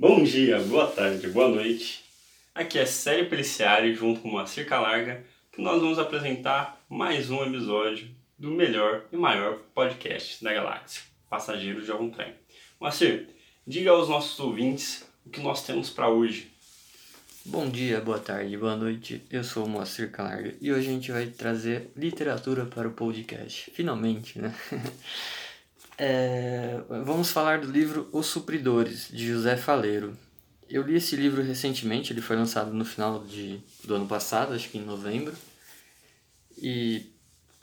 Bom dia, boa tarde, boa noite. Aqui é Série Peliciari junto com Moacir Calarga, que nós vamos apresentar mais um episódio do melhor e maior podcast da galáxia, Passageiros de algum trem. Moacir, diga aos nossos ouvintes o que nós temos para hoje. Bom dia, boa tarde, boa noite. Eu sou o Moacir Calarga e hoje a gente vai trazer literatura para o podcast. Finalmente, né? É, vamos falar do livro Os Supridores, de José Faleiro. Eu li esse livro recentemente, ele foi lançado no final de, do ano passado, acho que em novembro. E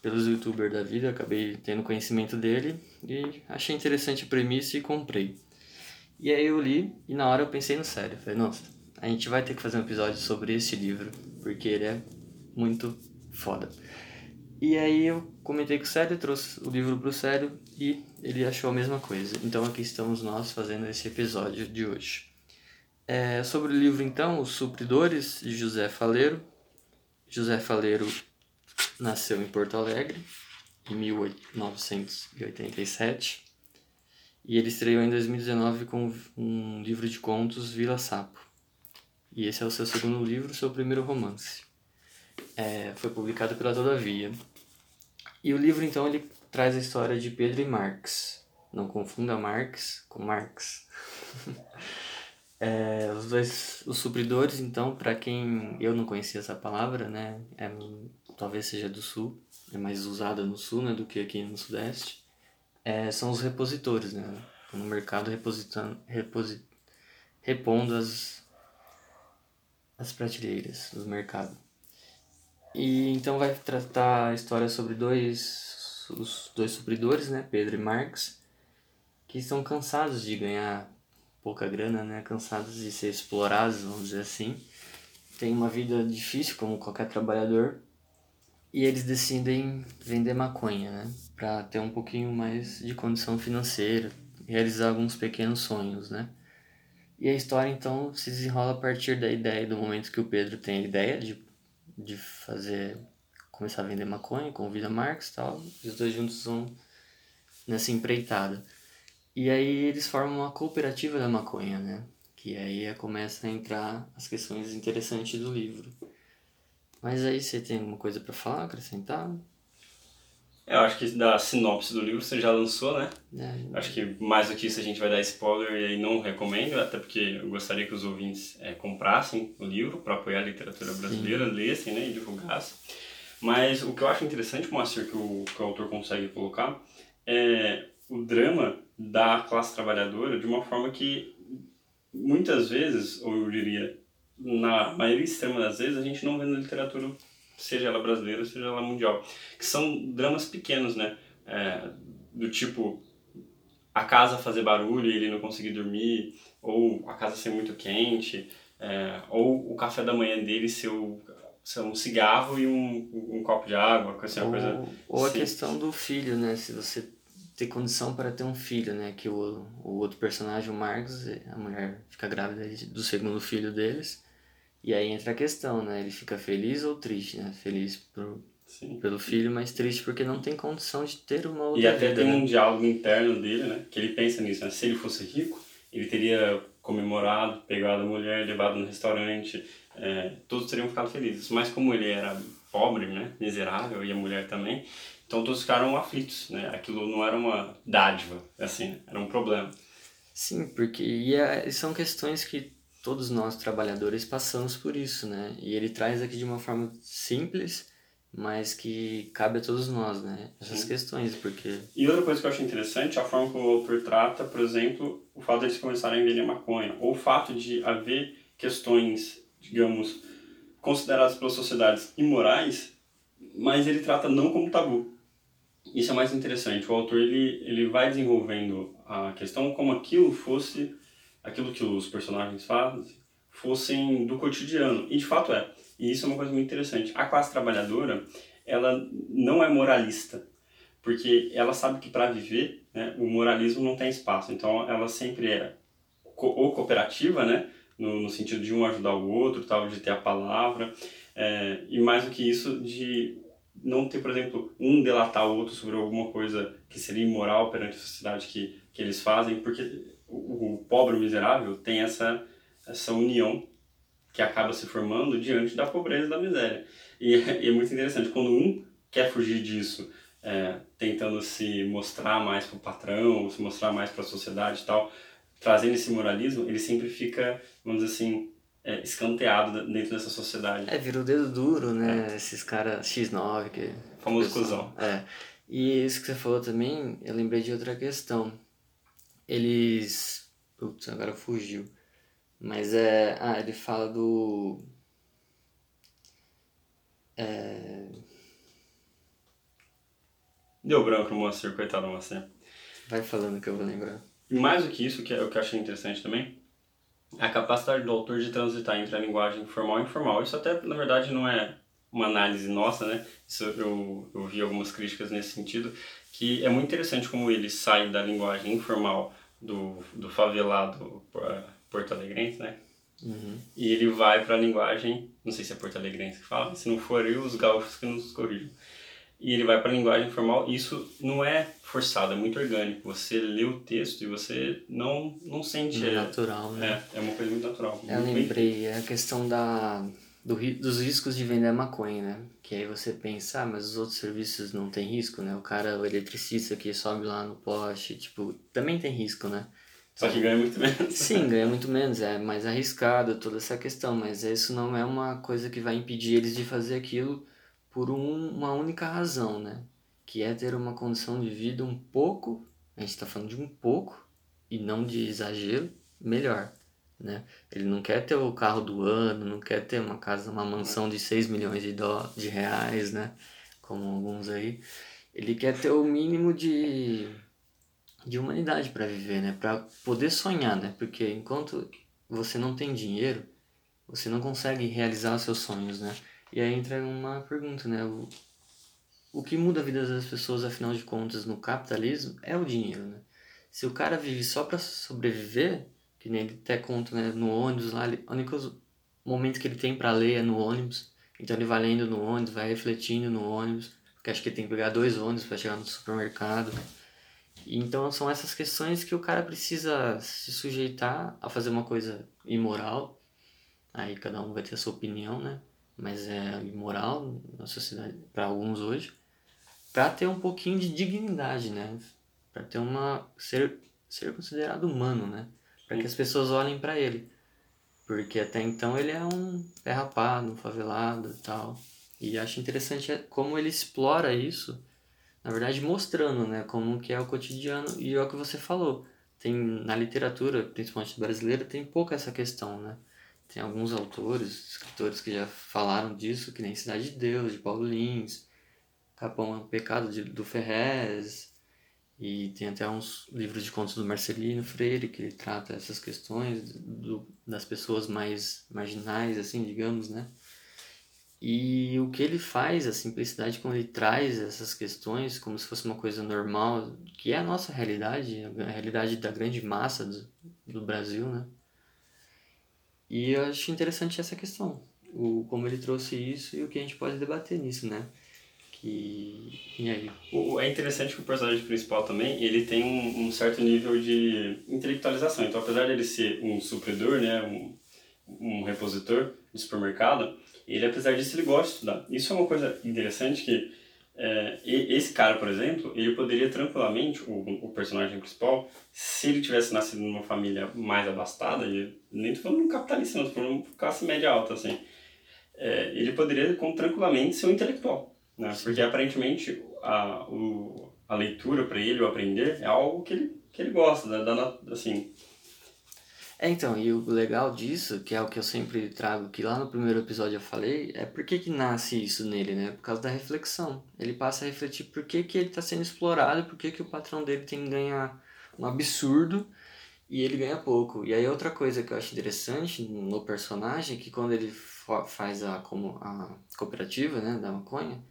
pelos youtubers da vida, acabei tendo conhecimento dele e achei interessante a premissa e comprei. E aí eu li e na hora eu pensei no sério. Falei, nossa, a gente vai ter que fazer um episódio sobre esse livro, porque ele é muito foda. E aí eu comentei com o Sério, trouxe o livro pro Sério e ele achou a mesma coisa. Então aqui estamos nós fazendo esse episódio de hoje. É, sobre o livro então, Os Supridores, de José Faleiro. José Faleiro nasceu em Porto Alegre em 1987 e ele estreou em 2019 com um livro de contos Vila Sapo. E esse é o seu segundo livro, seu primeiro romance. É, foi publicado pela Todavia. E o livro, então, ele traz a história de Pedro e Marx. Não confunda Marx com Marx. é, os dois, os supridores, então, para quem eu não conhecia essa palavra, né, é, talvez seja do sul, é mais usada no sul, né, do que aqui no sudeste, é, são os repositores, né, no mercado repositando, reposi, repondo as, as prateleiras do mercado. E então vai tratar a história sobre dois os dois supridores, né, Pedro e Marx, que estão cansados de ganhar pouca grana, né, cansados de ser explorados, vamos dizer assim. Tem uma vida difícil como qualquer trabalhador e eles decidem vender maconha, né, para ter um pouquinho mais de condição financeira, realizar alguns pequenos sonhos, né? E a história então se desenrola a partir da ideia do momento que o Pedro tem a ideia de de fazer começar a vender maconha, convida Marx e tal, e os dois juntos vão nessa empreitada. E aí eles formam uma cooperativa da maconha, né? Que aí começa a entrar as questões interessantes do livro. Mas aí você tem alguma coisa para falar, acrescentar? Eu acho que da sinopse do livro você já lançou, né? É, Acho que mais do que isso a gente vai dar spoiler e aí não recomendo, até porque eu gostaria que os ouvintes é, comprassem o livro para apoiar a literatura brasileira, lessem né, e divulgassem. Mas o que eu acho interessante, Moacir, que o, que o autor consegue colocar, é o drama da classe trabalhadora de uma forma que muitas vezes, ou eu diria, na maioria extrema das vezes, a gente não vê na literatura seja ela brasileira, seja ela mundial, que são dramas pequenos, né? É, do tipo a casa fazer barulho e ele não conseguir dormir, ou a casa ser muito quente, é, ou o café da manhã dele ser, o, ser um cigarro e um, um copo de água, assim, ou, coisa... ou a sim. questão do filho, né? Se você ter condição para ter um filho, né? Que o, o outro personagem, o Marcos, a mulher fica grávida do segundo filho deles. E aí entra a questão, né? Ele fica feliz ou triste, né? Feliz Sim. pelo filho, mas triste porque não tem condição de ter uma outra E até vida, tem né? um diálogo interno dele, né? Que ele pensa nisso, né? Se ele fosse rico, ele teria comemorado, pegado a mulher, levado no restaurante, é, todos teriam ficado felizes. Mas como ele era pobre, né? Miserável, e a mulher também, então todos ficaram aflitos, né? Aquilo não era uma dádiva, assim, era um problema. Sim, porque e é- são questões que todos nós trabalhadores passamos por isso, né? E ele traz aqui de uma forma simples, mas que cabe a todos nós, né? Essas Sim. questões, porque E outra coisa que eu acho interessante a forma como o autor trata, por exemplo, o fato de eles começarem a vender maconha, ou o fato de haver questões, digamos, consideradas pelas sociedades imorais, mas ele trata não como tabu. Isso é mais interessante. O autor ele, ele vai desenvolvendo a questão como aquilo fosse aquilo que os personagens fazem fossem do cotidiano. E de fato é. E isso é uma coisa muito interessante. A classe trabalhadora, ela não é moralista, porque ela sabe que para viver, né, o moralismo não tem espaço. Então ela sempre é co ou cooperativa, né, no, no sentido de um ajudar o outro, tal, de ter a palavra, é, e mais do que isso, de não ter, por exemplo, um delatar o outro sobre alguma coisa que seria imoral perante a sociedade que, que eles fazem, porque o, o pobre miserável tem essa, essa união que acaba se formando diante da pobreza e da miséria. E, e é muito interessante, quando um quer fugir disso, é, tentando se mostrar mais para o patrão, se mostrar mais para a sociedade e tal, trazendo esse moralismo, ele sempre fica, vamos dizer assim, é, escanteado dentro dessa sociedade. É, vira o dedo duro, né? É. Esses caras X9 que... Famoso cuzão. É. E isso que você falou também, eu lembrei de outra questão. Eles... Putz, agora fugiu. Mas é... Ah, ele fala do... É... Deu branco no Moacir, coitado do Moacir. Vai falando que eu vou lembrar. E mais do que isso, que é o que eu achei interessante também, a capacidade do autor de transitar entre a linguagem formal e informal. Isso até, na verdade, não é uma análise nossa, né? Isso eu, eu vi algumas críticas nesse sentido, que é muito interessante como ele sai da linguagem informal do, do favelado porto alegrense, né? Uhum. E ele vai para a linguagem, não sei se é porto alegrense que fala, se não for eu, os gaúchos que nos corrijam e ele vai para a linguagem formal. Isso não é forçado, é muito orgânico. Você lê o texto e você não, não sente. É natural, né? É, é uma coisa muito natural. Eu muito lembrei, bem. é a questão da, do, dos riscos de vender maconha, né? Que aí você pensa, ah, mas os outros serviços não tem risco, né? O cara, o eletricista que sobe lá no poste, tipo, também tem risco, né? Só que ganha muito menos. Sim, ganha muito menos, é mais arriscado toda essa questão, mas isso não é uma coisa que vai impedir eles de fazer aquilo por um, uma única razão, né? Que é ter uma condição de vida um pouco, a gente está falando de um pouco, e não de exagero, melhor. Né? Ele não quer ter o carro do ano, não quer ter uma casa, uma mansão de 6 milhões de, dó, de reais, né? Como alguns aí. Ele quer ter o mínimo de, de humanidade para viver, né? Para poder sonhar, né? Porque enquanto você não tem dinheiro, você não consegue realizar os seus sonhos, né? E aí entra uma pergunta, né? O, o que muda a vida das pessoas, afinal de contas, no capitalismo é o dinheiro, né? Se o cara vive só para sobreviver, que nem ele até conta, né? No ônibus lá, o único momento que ele tem para ler é no ônibus. Então ele vai lendo no ônibus, vai refletindo no ônibus, porque acho que ele tem que pegar dois ônibus para chegar no supermercado. Então são essas questões que o cara precisa se sujeitar a fazer uma coisa imoral. Aí cada um vai ter a sua opinião, né? mas é imoral na sociedade para alguns hoje, para ter um pouquinho de dignidade, né? Para ter uma ser ser considerado humano, né? Para que as pessoas olhem para ele. Porque até então ele é um pé rapado, um favelado e tal. E acho interessante é como ele explora isso, na verdade mostrando, né, como que é o cotidiano e é o que você falou. Tem na literatura, principalmente brasileira, tem pouca essa questão, né? Tem alguns autores, escritores que já falaram disso, que nem Cidade de Deus, de Paulo Lins, Capão é um Pecado de, do Ferrez, e tem até uns livros de contos do Marcelino Freire que ele trata essas questões do, das pessoas mais marginais, assim, digamos, né? E o que ele faz, a simplicidade como ele traz essas questões como se fosse uma coisa normal, que é a nossa realidade, a realidade da grande massa do, do Brasil, né? E eu acho interessante essa questão, o, como ele trouxe isso e o que a gente pode debater nisso, né? Que... E aí? O, é interessante que o personagem principal também, ele tem um, um certo nível de intelectualização. Então, apesar de ele ser um supridor, né? Um, um repositor de supermercado, ele, apesar disso, ele gosta de estudar. Isso é uma coisa interessante que é, esse cara, por exemplo, ele poderia tranquilamente, o, o personagem principal, se ele tivesse nascido numa família mais abastada, e nem tô falando capitalista, não, tô falando classe média alta, assim, é, ele poderia com, tranquilamente ser um intelectual, né? Porque aparentemente a, o, a leitura para ele, o aprender, é algo que ele, que ele gosta, da, da, assim, é, então, e o legal disso, que é o que eu sempre trago, que lá no primeiro episódio eu falei, é por que, que nasce isso nele, né? Por causa da reflexão. Ele passa a refletir por que, que ele está sendo explorado, por que, que o patrão dele tem que ganhar um absurdo e ele ganha pouco. E aí outra coisa que eu acho interessante no personagem é que quando ele faz a, como, a cooperativa né, da maconha,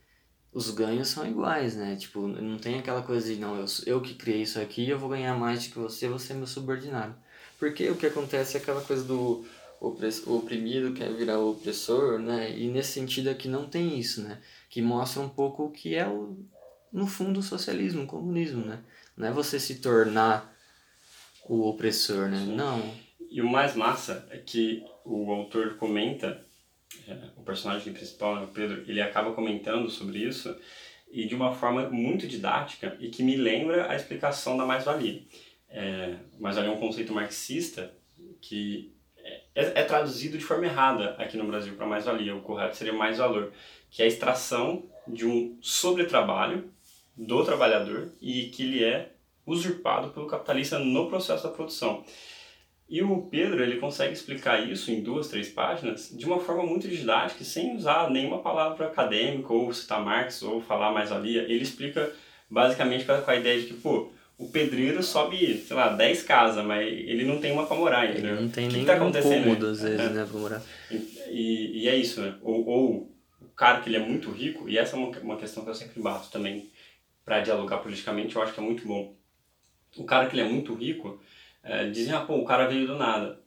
os ganhos são iguais, né? Tipo, não tem aquela coisa de, não, eu, eu que criei isso aqui, eu vou ganhar mais do que você, você é meu subordinado. Porque o que acontece é aquela coisa do o oprimido quer virar o opressor, né? E nesse sentido aqui não tem isso, né? Que mostra um pouco o que é o no fundo o socialismo, o comunismo, né? Não é você se tornar o opressor, né? Não. E o mais massa é que o autor comenta, é, o personagem principal, o Pedro, ele acaba comentando sobre isso e de uma forma muito didática e que me lembra a explicação da mais-valia. É, mais-valia é um conceito marxista que é, é traduzido de forma errada aqui no Brasil para mais-valia. O correto seria mais-valor, que é a extração de um sobretrabalho do trabalhador e que ele é usurpado pelo capitalista no processo da produção. E o Pedro ele consegue explicar isso em duas, três páginas de uma forma muito didática, sem usar nenhuma palavra acadêmica, ou citar Marx, ou falar mais valia. Ele explica basicamente com a ideia de que, pô, o pedreiro sobe, sei lá, 10 casas, mas ele não tem uma pra morar, entendeu? Ele não tem nem tá um acontecendo cômodo, às vezes, É. né, pra morar. E, e é isso, né? Ou, ou o cara que ele é muito rico, e essa é uma, uma questão que eu sempre bato também para dialogar politicamente, eu acho que é muito bom. O cara que ele é muito rico, é, dizem, ah, pô, o cara veio do nada.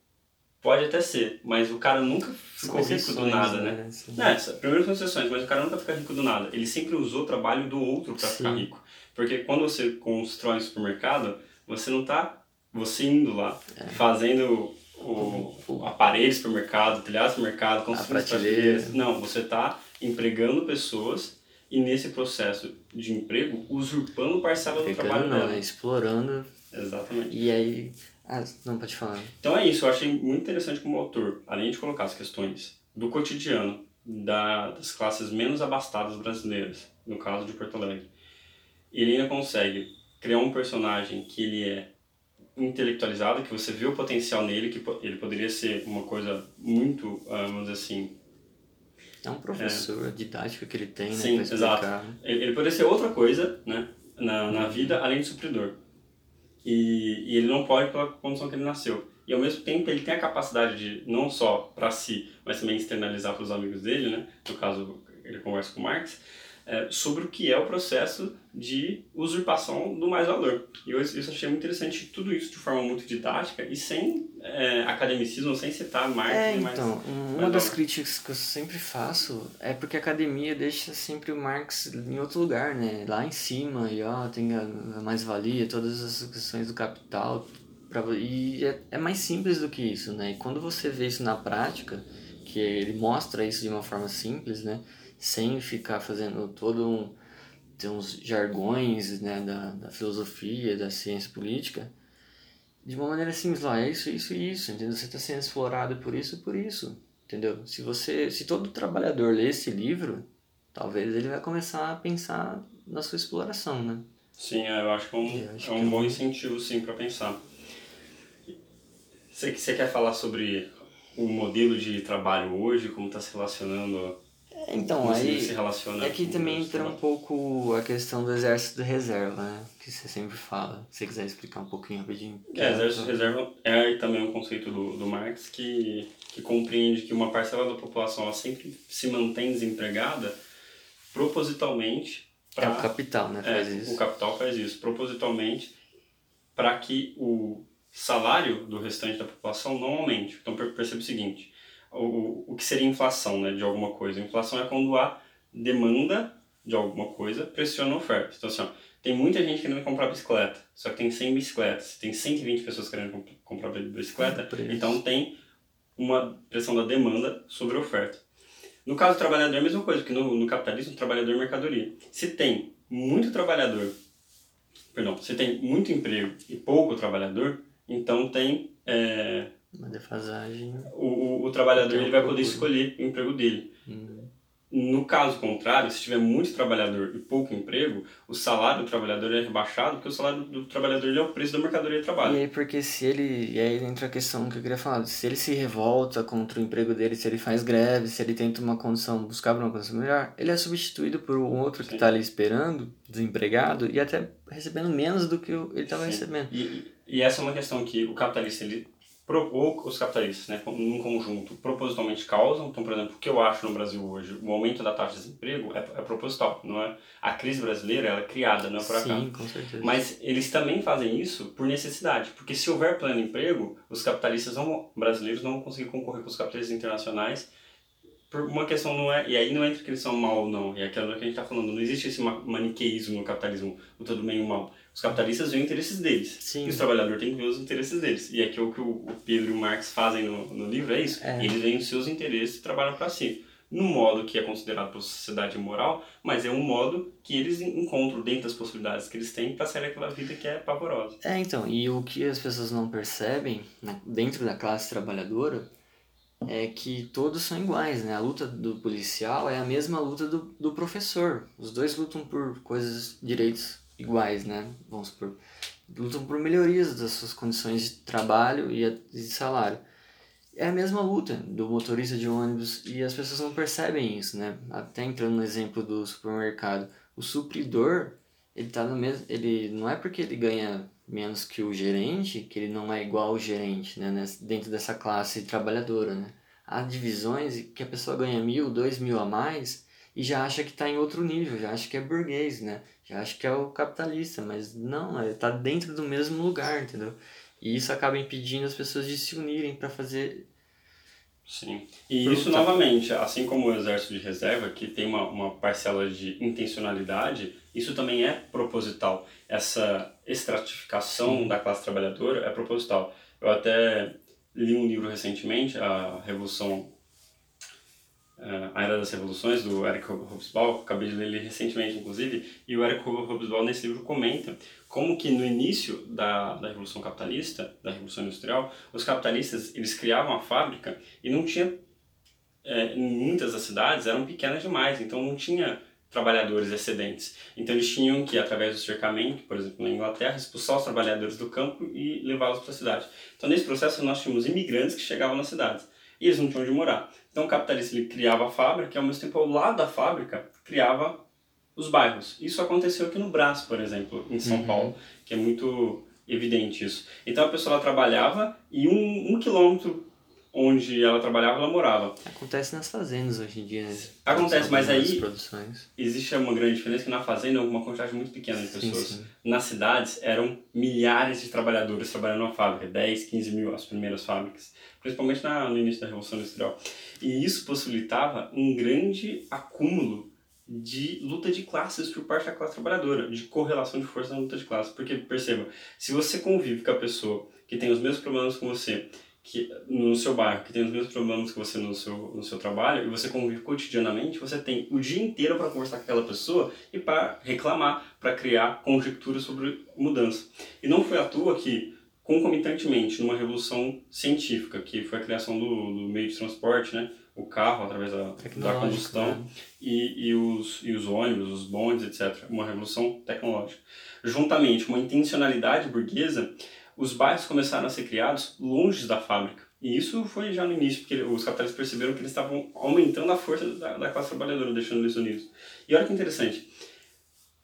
Pode até ser, mas o cara nunca ficou rico do nada, né? Assim. Não, essa- primeiro exceções, mas o cara nunca fica rico do nada. Ele sempre usou o trabalho do outro para ficar Sim. rico. Porque quando você constrói um supermercado, você não tá você indo lá, É. fazendo o, o aparelho do supermercado, telhado do supermercado, construindo as prateleira. prateleiras. Não, você tá empregando pessoas e nesse processo de emprego usurpando parcela do trabalho não, dela. né? Explorando. Exatamente. E aí. Ah, não pode falar. Então é isso, eu achei muito interessante como autor, além de colocar as questões do cotidiano da, das classes menos abastadas brasileiras, no caso de Porto Alegre, ele ainda consegue criar um personagem que ele é intelectualizado, que você vê o potencial nele, que ele poderia ser uma coisa muito, ah, vamos dizer assim, É um professor, a didática que ele tem, né? Sim, exato. ele, ele poderia ser outra coisa, né, na, na vida, além de supridor. E, e ele não pode pela condição que ele nasceu. E ao mesmo tempo ele tem a capacidade de, não só para si, mas também externalizar para os amigos dele, né? No caso, ele conversa com Marx, é, sobre o que é o processo de usurpação do mais-valor. E eu, eu achei muito interessante, tudo isso de forma muito didática e sem é, academicismo, sem citar Marx É, nem mais. então, uma mais das valor. críticas que eu sempre faço é porque a academia deixa sempre o Marx em outro lugar, né? Lá em cima, e ó, tem a, a mais-valia, todas as questões do capital. Pra, e é, é mais simples do que isso, né? E quando você vê isso na prática, que ele mostra isso de uma forma simples, né? Sem ficar fazendo todo um. tem uns jargões, né? Da, da filosofia, da ciência política de uma maneira simples, lá, é isso, isso e isso, entendeu? Você está sendo explorado por isso por isso, entendeu? Se você, se todo trabalhador ler esse livro, talvez ele vai começar a pensar na sua exploração, né? Sim, é, eu acho que é um, Eu acho é um é bom um- incentivo, sim, para pensar. Você, você quer falar sobre o modelo de trabalho hoje, como está se relacionando, Então, como se aí se relaciona é que também entra um trabalhos? pouco a questão do exército de reserva, né? Que você sempre fala. Se você quiser explicar um pouquinho rapidinho. É, exército de reserva é também um conceito do, do Marx que, que compreende que uma parcela da população ela sempre se mantém desempregada propositalmente É pra- o capital, né? Faz É, isso. o capital faz isso propositalmente para que o salário do restante da população não aumente. Então per- perceba o seguinte, o, o, que seria inflação né, de alguma coisa? Inflação é quando a demanda de alguma coisa pressiona a oferta. Então assim, ó, tem muita gente querendo comprar bicicleta, só que tem 100 bicicletas. Se tem 120 pessoas querendo comp- comprar bicicleta, então tem uma pressão da demanda sobre a oferta. No caso do trabalhador é a mesma coisa, porque no, no capitalismo o trabalhador é mercadoria. Se tem muito trabalhador, perdão, se tem muito emprego e pouco trabalhador, então tem é, Uma defasagem. o, o, o trabalhador ele vai poder escolher o emprego dele. Hum. No caso contrário, se tiver muito trabalhador e pouco emprego, o salário do trabalhador é rebaixado, porque o salário do trabalhador ele é o preço da mercadoria de trabalho. E aí, porque se ele. E aí entra a questão que eu queria falar: se ele se revolta contra o emprego dele, se ele faz greve, se ele tenta uma condição, buscar uma condição melhor, ele é substituído por um outro que Sim. está ali esperando, desempregado, e até recebendo menos do que ele estava recebendo. E, e essa é uma questão que o capitalista, ele, ou os capitalistas, né, num conjunto, propositalmente causam. Então, por exemplo, o que eu acho no Brasil hoje, o aumento da taxa de desemprego é, é proposital, não é? A crise brasileira, ela é criada, não é por acaso. Sim, com certeza. Mas eles também fazem isso por necessidade, porque se houver pleno emprego, os capitalistas não, brasileiros não vão conseguir concorrer com os capitalistas internacionais por uma questão não é e aí não entra que eles são mal ou não é aquilo que a gente está falando não existe esse ma- maniqueísmo no capitalismo o todo bem e o mal Os capitalistas veem interesses deles. Sim. E os trabalhadores têm que ver os interesses deles. E aqui o que o Pedro e o Marx fazem no, no livro é isso. É. Eles veem os seus interesses e trabalham para si. No modo que é considerado pela sociedade moral, mas é um modo que eles encontram dentro das possibilidades que eles têm para sair daquela vida que é pavorosa. É, então, e o que as pessoas não percebem né, dentro da classe trabalhadora é que todos são iguais, né? A luta do policial é a mesma luta do, do professor. Os dois lutam por coisas, direitos iguais, né? Vamos supor. Lutam por melhorias das suas condições de trabalho e de salário. É a mesma luta do motorista de ônibus e as pessoas não percebem isso, né? Até entrando no exemplo do supermercado, o supridor, ele tá no mesmo, ele não é porque ele ganha menos que o gerente que ele não é igual ao gerente, né? Dentro dessa classe trabalhadora, né? Há divisões que a pessoa ganha mil, dois mil a mais e já acha que está em outro nível, já acha que é burguês, né? Já acha que é o capitalista, mas não, ele tá dentro do mesmo lugar, entendeu? E isso acaba impedindo as pessoas de se unirem para fazer Sim. E isso, novamente, assim como o exército de reserva, que tem uma, uma parcela de intencionalidade, isso também é proposital. Essa estratificação da classe trabalhadora é proposital. Eu até li um livro recentemente, A Revolução, eh, A Era das Revoluções, do Eric Hobsbawm, acabei de ler ele recentemente, inclusive, e o Eric Hobsbawm nesse livro comenta como que no início da, da Revolução Capitalista, da Revolução Industrial, os capitalistas, eles criavam a fábrica e não tinha, é, em muitas das cidades eram pequenas demais, então não tinha trabalhadores excedentes. Então eles tinham que, através do cercamento, por exemplo, na Inglaterra, expulsar os trabalhadores do campo e levá-los para a cidade. Então nesse processo nós tínhamos imigrantes que chegavam nas cidades e eles não tinham onde morar. Então o capitalista ele criava a fábrica e ao mesmo tempo ao lado da fábrica criava os bairros. Isso aconteceu aqui no Brás, por exemplo, em São Uhum. Paulo, que é muito evidente isso. Então a pessoa ela trabalhava e um, um quilômetro onde ela trabalhava, ela morava. Acontece nas fazendas hoje em dia, né? Acontece, mas aí- produções. Existe uma grande diferença que na fazenda é uma quantidade muito pequena de Sim, pessoas. sim. Nas cidades eram milhares de trabalhadores trabalhando na fábrica, 10, 15 mil as primeiras fábricas, principalmente na, no início da Revolução Industrial. E isso possibilitava um grande acúmulo de luta de classes por parte da classe trabalhadora, de correlação de força na luta de classes. Porque, perceba, se você convive com a pessoa que tem os mesmos problemas que você, que no seu bairro, que tem os mesmos problemas que você no seu, no seu trabalho, e você convive cotidianamente, você tem o dia inteiro para conversar com aquela pessoa e para reclamar, para criar conjecturas sobre mudança. E não foi à toa que, concomitantemente, numa revolução científica, que foi a criação do, do meio de transporte, né, o carro através da, da combustão, né? e, e, os, e os ônibus, os bondes, etc. Uma revolução tecnológica. Juntamente com uma intencionalidade burguesa, os bairros começaram a ser criados longe da fábrica. E isso foi já no início, porque os capitalistas perceberam que eles estavam aumentando a força da, da classe trabalhadora, deixando eles unidos. E olha que interessante,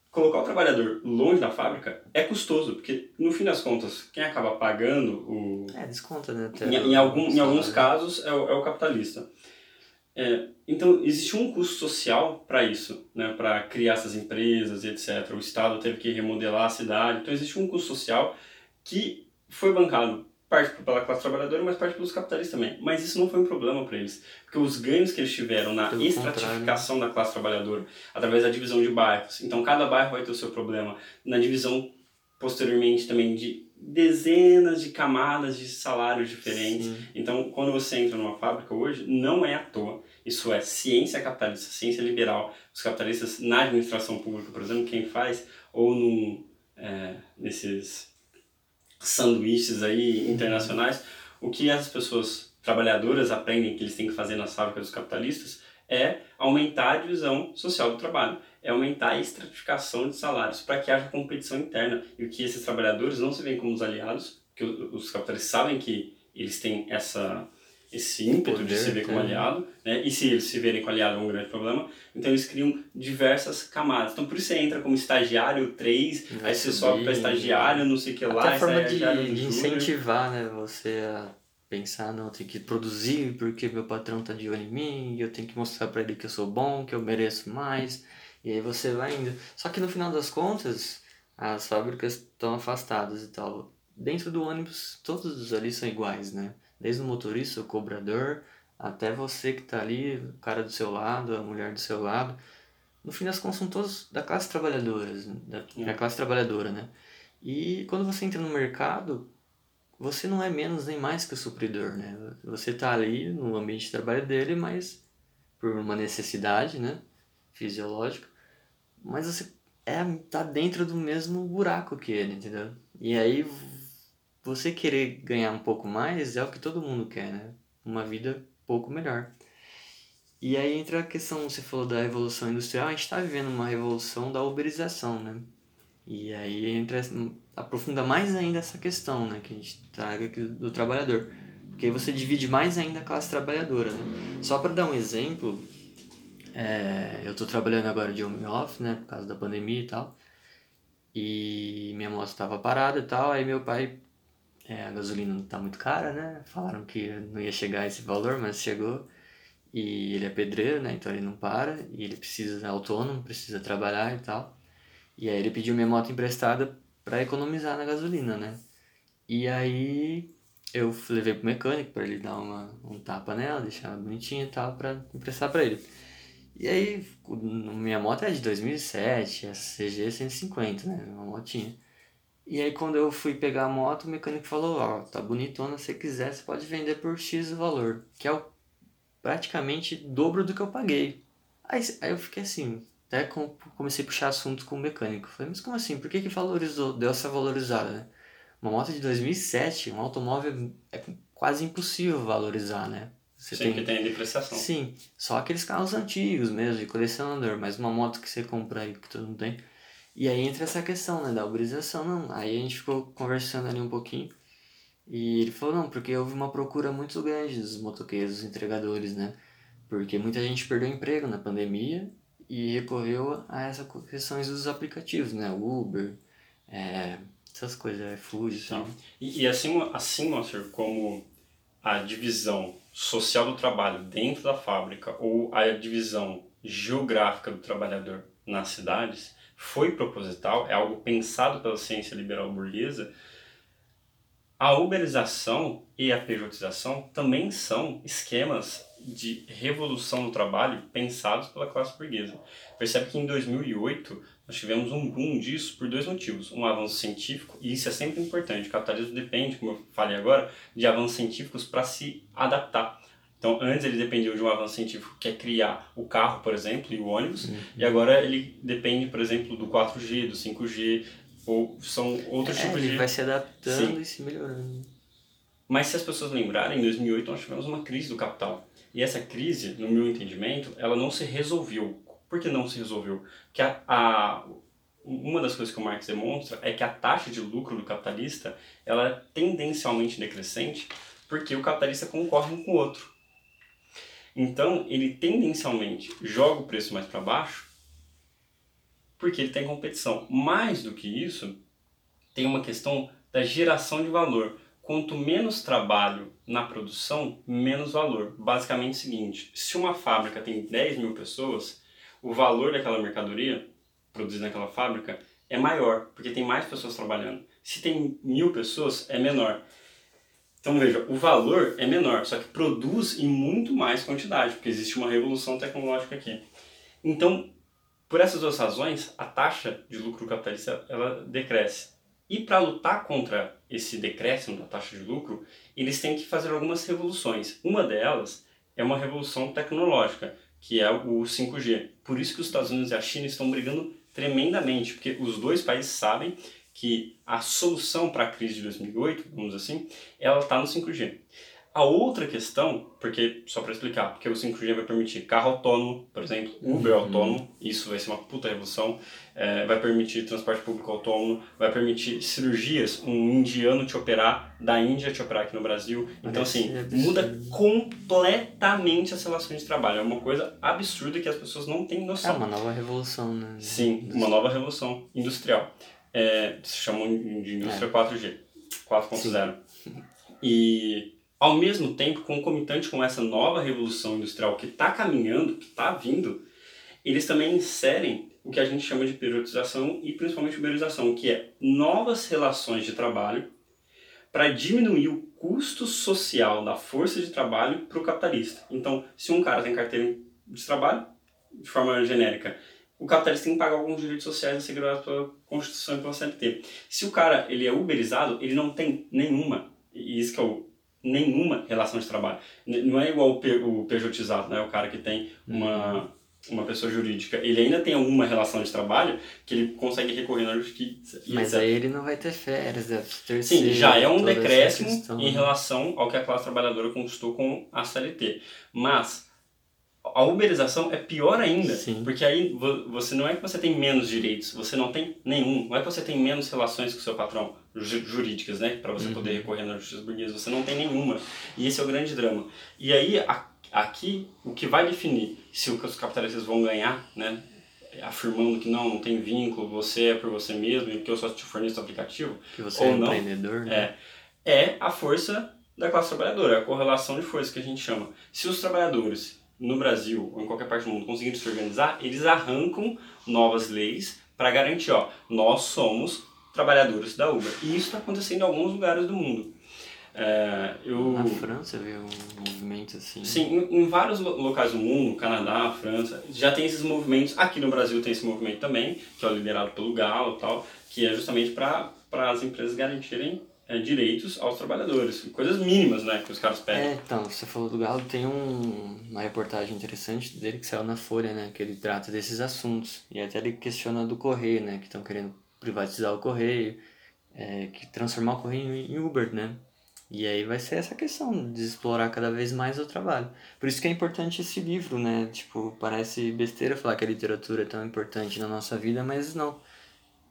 colocar o trabalhador longe da fábrica é custoso, porque no fim das contas, quem acaba pagando o, É, desconta, né? em, em, algum, em alguns salário. casos é o, é o capitalista. É, então, existe um custo social para isso, né, para criar essas empresas e etc. O Estado teve que remodelar a cidade. Então, existe um custo social que foi bancado parte pela classe trabalhadora, mas parte pelos capitalistas também. Mas isso não foi um problema para eles, porque os ganhos que eles tiveram na Pelo estratificação da classe trabalhadora, através da divisão de bairros. Então, cada bairro vai ter o seu problema. Na divisão, posteriormente, também de dezenas de camadas de salários diferentes. Sim. Então, quando você entra numa fábrica hoje, não é à toa. Isso é ciência capitalista, ciência liberal. Os capitalistas na administração pública, por exemplo, quem faz, ou num, é, nesses sanduíches aí internacionais, o que as pessoas trabalhadoras aprendem que eles têm que fazer nas fábricas dos capitalistas é aumentar a divisão social do trabalho, é aumentar a estratificação de salários para que haja competição interna. E que esses trabalhadores não se veem como os aliados, que os capitalistas sabem que eles têm essa esse ímpeto de Poder, se ver como né? aliado, né? E se eles se verem como aliado é um grande problema, então eles criam diversas camadas. Então por isso você entra como estagiário 3, Vai aí você subir, sobe para estagiário, não sei o que lá, Até a forma de, de incentivar, né? Você a pensar, não, eu tenho que produzir porque meu patrão tá de olho em mim, e eu tenho que mostrar pra ele que eu sou bom, que eu mereço mais. E aí você vai indo. Só que no final das contas, as fábricas estão afastadas e tal. Dentro do ônibus, todos ali são iguais, né? Desde o motorista, o cobrador, até você que tá ali, o cara do seu lado, a mulher do seu lado. No fim das contas, são todos da classe trabalhadora, da, da classe trabalhadora, né? E quando você entra no mercado, você não é menos nem mais que o supridor, né? Você está ali no ambiente de trabalho dele, mas por uma necessidade, né? Fisiológica. Mas você é, tá dentro do mesmo buraco que ele, entendeu? E aí você querer ganhar um pouco mais é o que todo mundo quer, né? Uma vida pouco melhor. E aí entra a questão, você falou da revolução industrial, a gente está vivendo uma revolução da uberização, né? E aí entra, aprofunda mais ainda essa questão, né? Que a gente traga aqui do trabalhador. Porque aí você divide mais ainda a classe trabalhadora, né? Só para dar um exemplo, é, eu estou trabalhando agora de home office, né? Por causa da pandemia e tal. E minha moto estava parada e tal, aí meu pai... É, a gasolina não tá muito cara, né? Falaram que não ia chegar a esse valor, mas chegou. E ele é pedreiro, né? Então ele não para. E ele precisa ser autônomo, precisa trabalhar e tal. E aí ele pediu minha moto emprestada para economizar na gasolina, né? E aí eu levei pro mecânico para ele dar uma, um tapa nela, deixar ela bonitinha e tal, para emprestar para ele. E aí, minha moto é de 2007, a CG 150, né? Uma motinha. E aí quando eu fui pegar a moto, o mecânico falou, ó, oh, tá bonitona, se quiser, você pode vender por X o valor, que é o, praticamente dobro do que eu paguei. Aí, aí eu fiquei assim, até comecei a puxar assuntos com o mecânico. Falei, mas como assim? Por que, que valorizou, deu essa valorizada, né? Uma moto de 2007, um automóvel é quase impossível valorizar, né? Você Sim, tem... que tem depreciação. Sim, só aqueles carros antigos mesmo, de colecionador, mas uma moto que você compra aí, que todo mundo tem. E aí entra essa questão, né, da valorização, não. Aí a gente ficou conversando ali um pouquinho, e ele falou, não, porque houve uma procura muito grande dos motoqueiros, dos entregadores, né? Porque muita gente perdeu emprego na pandemia e recorreu a essas questões dos aplicativos, né? Uber, é, essas coisas, iFood e tal. E, e assim, assim, Monster, como a divisão social do trabalho dentro da fábrica ou a divisão geográfica do trabalhador nas cidades foi proposital, é algo pensado pela ciência liberal burguesa, a uberização e a pejotização também são esquemas de revolução do trabalho pensados pela classe burguesa. Percebe que em 2008 nós tivemos um boom disso por dois motivos. Um avanço científico, e isso é sempre importante, o capitalismo depende, como eu falei agora, de avanços científicos para se adaptar. Então, antes ele dependia de um avanço científico que é criar o carro, por exemplo, e o ônibus, uhum. e agora ele depende, por exemplo, do 4G, do 5G, ou são outros é, tipos ele de... vai se adaptando Sim. e se melhorando. Mas se as pessoas lembrarem, em 2008 nós tivemos uma crise do capital. E essa crise, no meu entendimento, ela não se resolveu. Por que não se resolveu? Porque a, a, uma das coisas que o Marx demonstra é que a taxa de lucro do capitalista ela é tendencialmente decrescente porque o capitalista concorre um com o outro. Então, ele tendencialmente joga o preço mais para baixo porque ele tem competição. Mais do que isso, tem uma questão da geração de valor quanto menos trabalho na produção, menos valor. Basicamente é o seguinte, se uma fábrica tem 10 mil pessoas, o valor daquela mercadoria produzida naquela fábrica é maior, porque tem mais pessoas trabalhando. Se tem mil pessoas, é menor. Então veja, o valor é menor, só que produz em muito mais quantidade, porque existe uma revolução tecnológica aqui. Então, por essas duas razões, a taxa de lucro capitalista ela decresce. E para lutar contra esse decréscimo da taxa de lucro, eles têm que fazer algumas revoluções. Uma delas é uma revolução tecnológica, que é o 5G. Por isso que os Estados Unidos e a China estão brigando tremendamente, porque os dois países sabem que a solução para a crise de 2008, vamos dizer assim, ela está no 5G. A outra questão, porque só para explicar, porque o 5G vai permitir carro autônomo, por exemplo, Uber uhum. autônomo, isso vai ser uma puta revolução, é, vai permitir transporte público autônomo, vai permitir cirurgias, um indiano te operar, da Índia te operar aqui no Brasil. Então, assim, muda completamente as relações de trabalho. É uma coisa absurda que as pessoas não têm noção. É uma nova revolução, né? Sim, uma nova revolução industrial. É, se chamam de indústria é. 4G, 4.0. E ao mesmo tempo, concomitante com essa nova revolução industrial que está caminhando, que está vindo, eles também inserem o que a gente chama de periodização e principalmente uberização, que é novas relações de trabalho para diminuir o custo social da força de trabalho para o capitalista. Então, se um cara tem carteira de trabalho, de forma genérica, o capitalista tem que pagar alguns direitos sociais assegurados pela Constituição e pela CLT. Se o cara ele é uberizado, ele não tem nenhuma, e isso que é o, nenhuma relação de trabalho. Não é igual o, P, o pejotizado, né? o cara que tem uma, uhum. uma pessoa jurídica. Ele ainda tem alguma relação de trabalho que ele consegue recorrer na justiça. Mas aí ele não vai ter férias, deve ter Sim, já é um decréscimo em relação ao que a classe trabalhadora conquistou com a CLT. Mas a uberização é pior ainda, Sim. porque aí você não é que você tem menos direitos, você não tem nenhum, não é que você tem menos relações com o seu patrão, jurídicas, né, para você uhum. poder recorrer na justiça burguesa, você não tem nenhuma. E esse é o grande drama. E aí a, aqui o que vai definir se os capitalistas vão ganhar, né, afirmando que não, não tem vínculo, você é por você mesmo, e que eu só te forneço o aplicativo, que você ou é não, empreendedor, né? é, é a força da classe trabalhadora, a correlação de força que a gente chama. Se os trabalhadores no Brasil ou em qualquer parte do mundo conseguirem se organizar, eles arrancam novas leis para garantir, ó, nós somos trabalhadores da Uber. E isso está acontecendo em alguns lugares do mundo. É, eu... Na França viu um movimento assim. Sim, em, em, vários locais do mundo, Canadá, França, já tem esses movimentos. Aqui no Brasil tem esse movimento também, que é liderado pelo Galo e tal, que é justamente para as empresas garantirem é, direitos aos trabalhadores, coisas mínimas, né, que os caras pedem. É, então, você falou do Galo, tem um, uma reportagem interessante dele que saiu na Folha, né, que ele trata desses assuntos, e até ele questiona do Correio, né, que estão querendo privatizar o Correio, é, que transformar o Correio em Uber, né, e aí vai ser essa questão de explorar cada vez mais o trabalho. Por isso que é importante esse livro, né, tipo, parece besteira falar que a literatura é tão importante na nossa vida, mas não.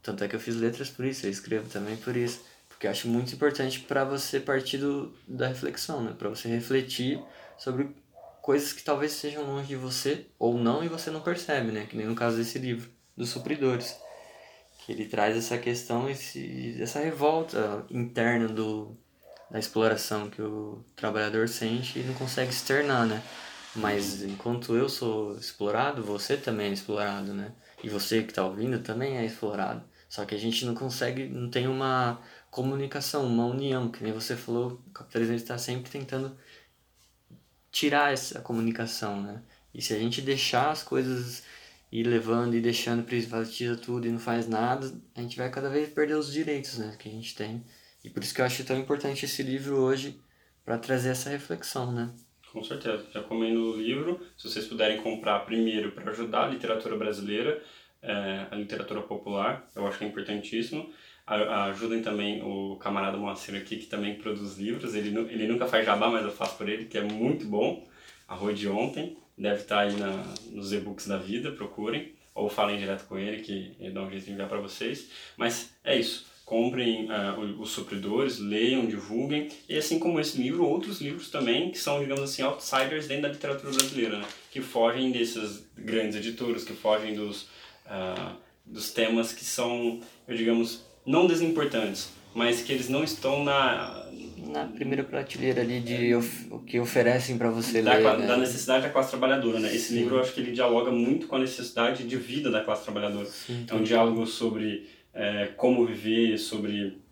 Tanto é que eu fiz letras por isso, eu escrevo também por isso que eu acho muito importante para você partir do, da reflexão, né? Para você refletir sobre coisas que talvez sejam longe de você ou não e você não percebe, né? Que nem no caso desse livro, dos supridores. Que ele traz essa questão, esse, essa revolta interna do, da exploração que o trabalhador sente e não consegue externar, né? Mas enquanto eu sou explorado, você também é explorado, né? E você que está ouvindo também é explorado. Só que a gente não consegue, não tem uma comunicação, uma união, que nem você falou, o capitalismo está sempre tentando tirar essa comunicação, né? E se a gente deixar as coisas ir levando e deixando, privatiza tudo e não faz nada, a gente vai cada vez perder os direitos né, que a gente tem. E por isso que eu acho tão importante esse livro hoje para trazer essa reflexão, né? Com certeza. Já comendo o livro, se vocês puderem comprar primeiro para ajudar a literatura brasileira, é, a literatura popular, eu acho que é importantíssimo ajudem também o camarada Moacir aqui, que também produz livros. Ele, ele nunca faz jabá, mas eu faço por ele, que é muito bom. Arroz de ontem, deve estar aí na, nos e-books da vida, procurem. Ou falem direto com ele, que ele dá um jeito de enviar para vocês. Mas é isso. Comprem uh, os supridores, leiam, divulguem. E assim como esse livro, outros livros também, que são, digamos assim, outsiders dentro da literatura brasileira, né? Que fogem desses grandes editores, que fogem dos, uh, dos temas que são, eu digamos, não desimportantes, mas que eles não estão na na primeira prateleira ali de of, o que oferecem para você da, ler, né? da necessidade da classe trabalhadora, né? Esse Sim. livro eu acho que ele dialoga muito com a necessidade de vida da classe trabalhadora. Sim, é um diálogo sobre é, como viver, sobre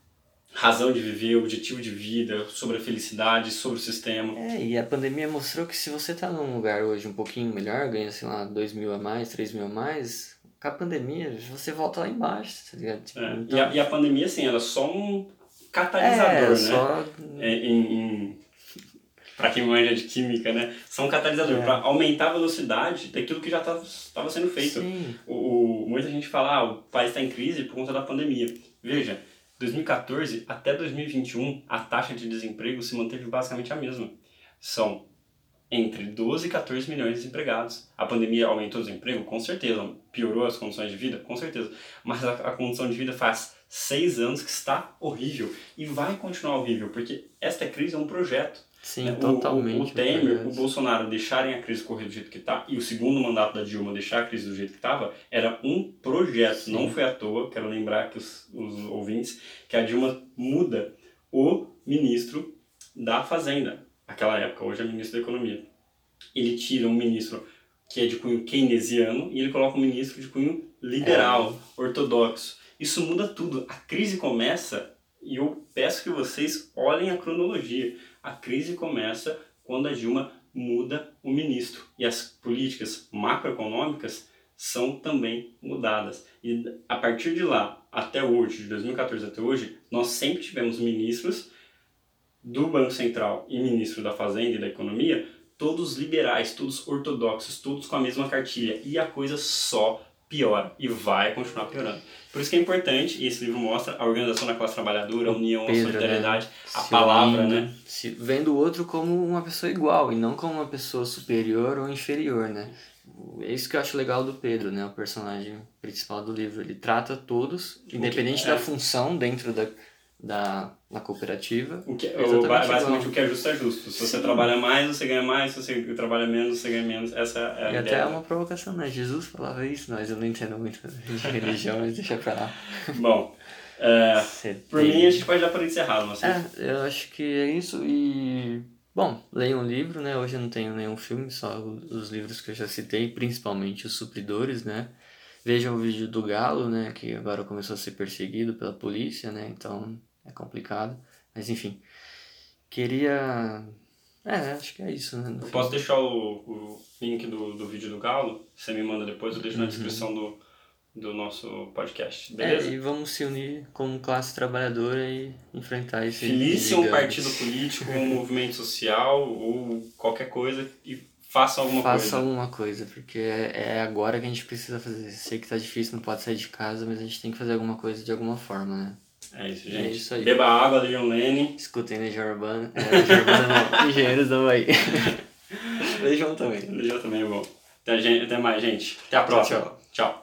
razão de viver, objetivo de vida, sobre a felicidade, sobre o sistema. É, e a pandemia mostrou que se você tá num lugar hoje um pouquinho melhor, ganha, sei lá, dois mil a mais, três mil a mais, com a pandemia, você volta lá embaixo, tá ligado? Tipo, é. então... e, a, e a pandemia, assim, ela é só um catalisador, é, né? Só... É, em, em... para quem manja de química, né? São um catalisador é. para aumentar a velocidade daquilo que já estava sendo feito. O, o, muita gente fala, ah, o país está em crise por conta da pandemia. Veja, 2014 até 2021, a taxa de desemprego se manteve basicamente a mesma. São entre 12 e 14 milhões de desempregados. A pandemia aumentou o desemprego? Com certeza. Piorou as condições de vida? Com certeza. Mas a, a condição de vida faz seis anos que está horrível. E vai continuar horrível, porque esta crise é um projeto. Sim, né? totalmente. O, o Temer, o Bolsonaro deixarem a crise correr do jeito que está e o segundo mandato da Dilma deixar a crise do jeito que estava, era um projeto. Sim. Não foi à toa, quero lembrar que os, os ouvintes, que a Dilma muda o ministro da Fazenda aquela época, hoje é ministro da Economia. Ele tira um ministro que é de cunho keynesiano e ele coloca um ministro de cunho liberal, é. ortodoxo. Isso muda tudo. A crise começa, e eu peço que vocês olhem a cronologia. A crise começa quando a Dilma muda o ministro. E as políticas macroeconômicas são também mudadas. E a partir de lá, até hoje, de 2014 até hoje, nós sempre tivemos ministros do Banco Central e ministro da Fazenda e da Economia, todos liberais, todos ortodoxos, todos com a mesma cartilha. E a coisa só piora e vai continuar piorando. Por isso que é importante, e esse livro mostra a organização da classe trabalhadora, a união, Pedro, a solidariedade, né? a palavra, né? Se, vendo o outro como uma pessoa igual e não como uma pessoa superior ou inferior, né? É isso que eu acho legal do Pedro, né? O personagem principal do livro. Ele trata todos, independente é. da função dentro da, da na cooperativa. O que, o, basicamente o que é justo é justo. Se você trabalha mais, você ganha mais. Se você trabalha menos, você ganha menos. Essa é a e ideia. até é uma provocação, né? Jesus falava isso, mas eu não entendo muito de religião, mas deixa pra lá. Bom, é, por mim a gente pode dar para encerrar, não sei. É, eu acho que é isso e... Bom, leia um livro, né? Hoje eu não tenho nenhum filme, só os livros que eu já citei, principalmente os supridores, né? Vejam o vídeo do Galo, né? Que agora começou a ser perseguido pela polícia, né? Então é complicado. Mas enfim, queria. É, acho que é isso, né? Eu posso deixar o, o link do, do vídeo do Galo? Você me manda depois, eu deixo uhum. na descrição do, do nosso podcast, beleza? É, e vamos se unir como classe trabalhadora e enfrentar esse. Filie-se um partido político, um movimento social ou qualquer coisa e faça alguma faça coisa. Faça alguma coisa, porque é, é agora que a gente precisa fazer. Sei que tá difícil, não pode sair de casa, mas a gente tem que fazer alguma coisa de alguma forma, né? É isso, gente. É isso aí. Beba água, Legion Lane. Escutem Legião Urbana. É, Legião Urbana não, Engenheiros da Bahia. Legião também. Legião também é bom. Até, até mais, gente. Até a próxima. tchau. tchau.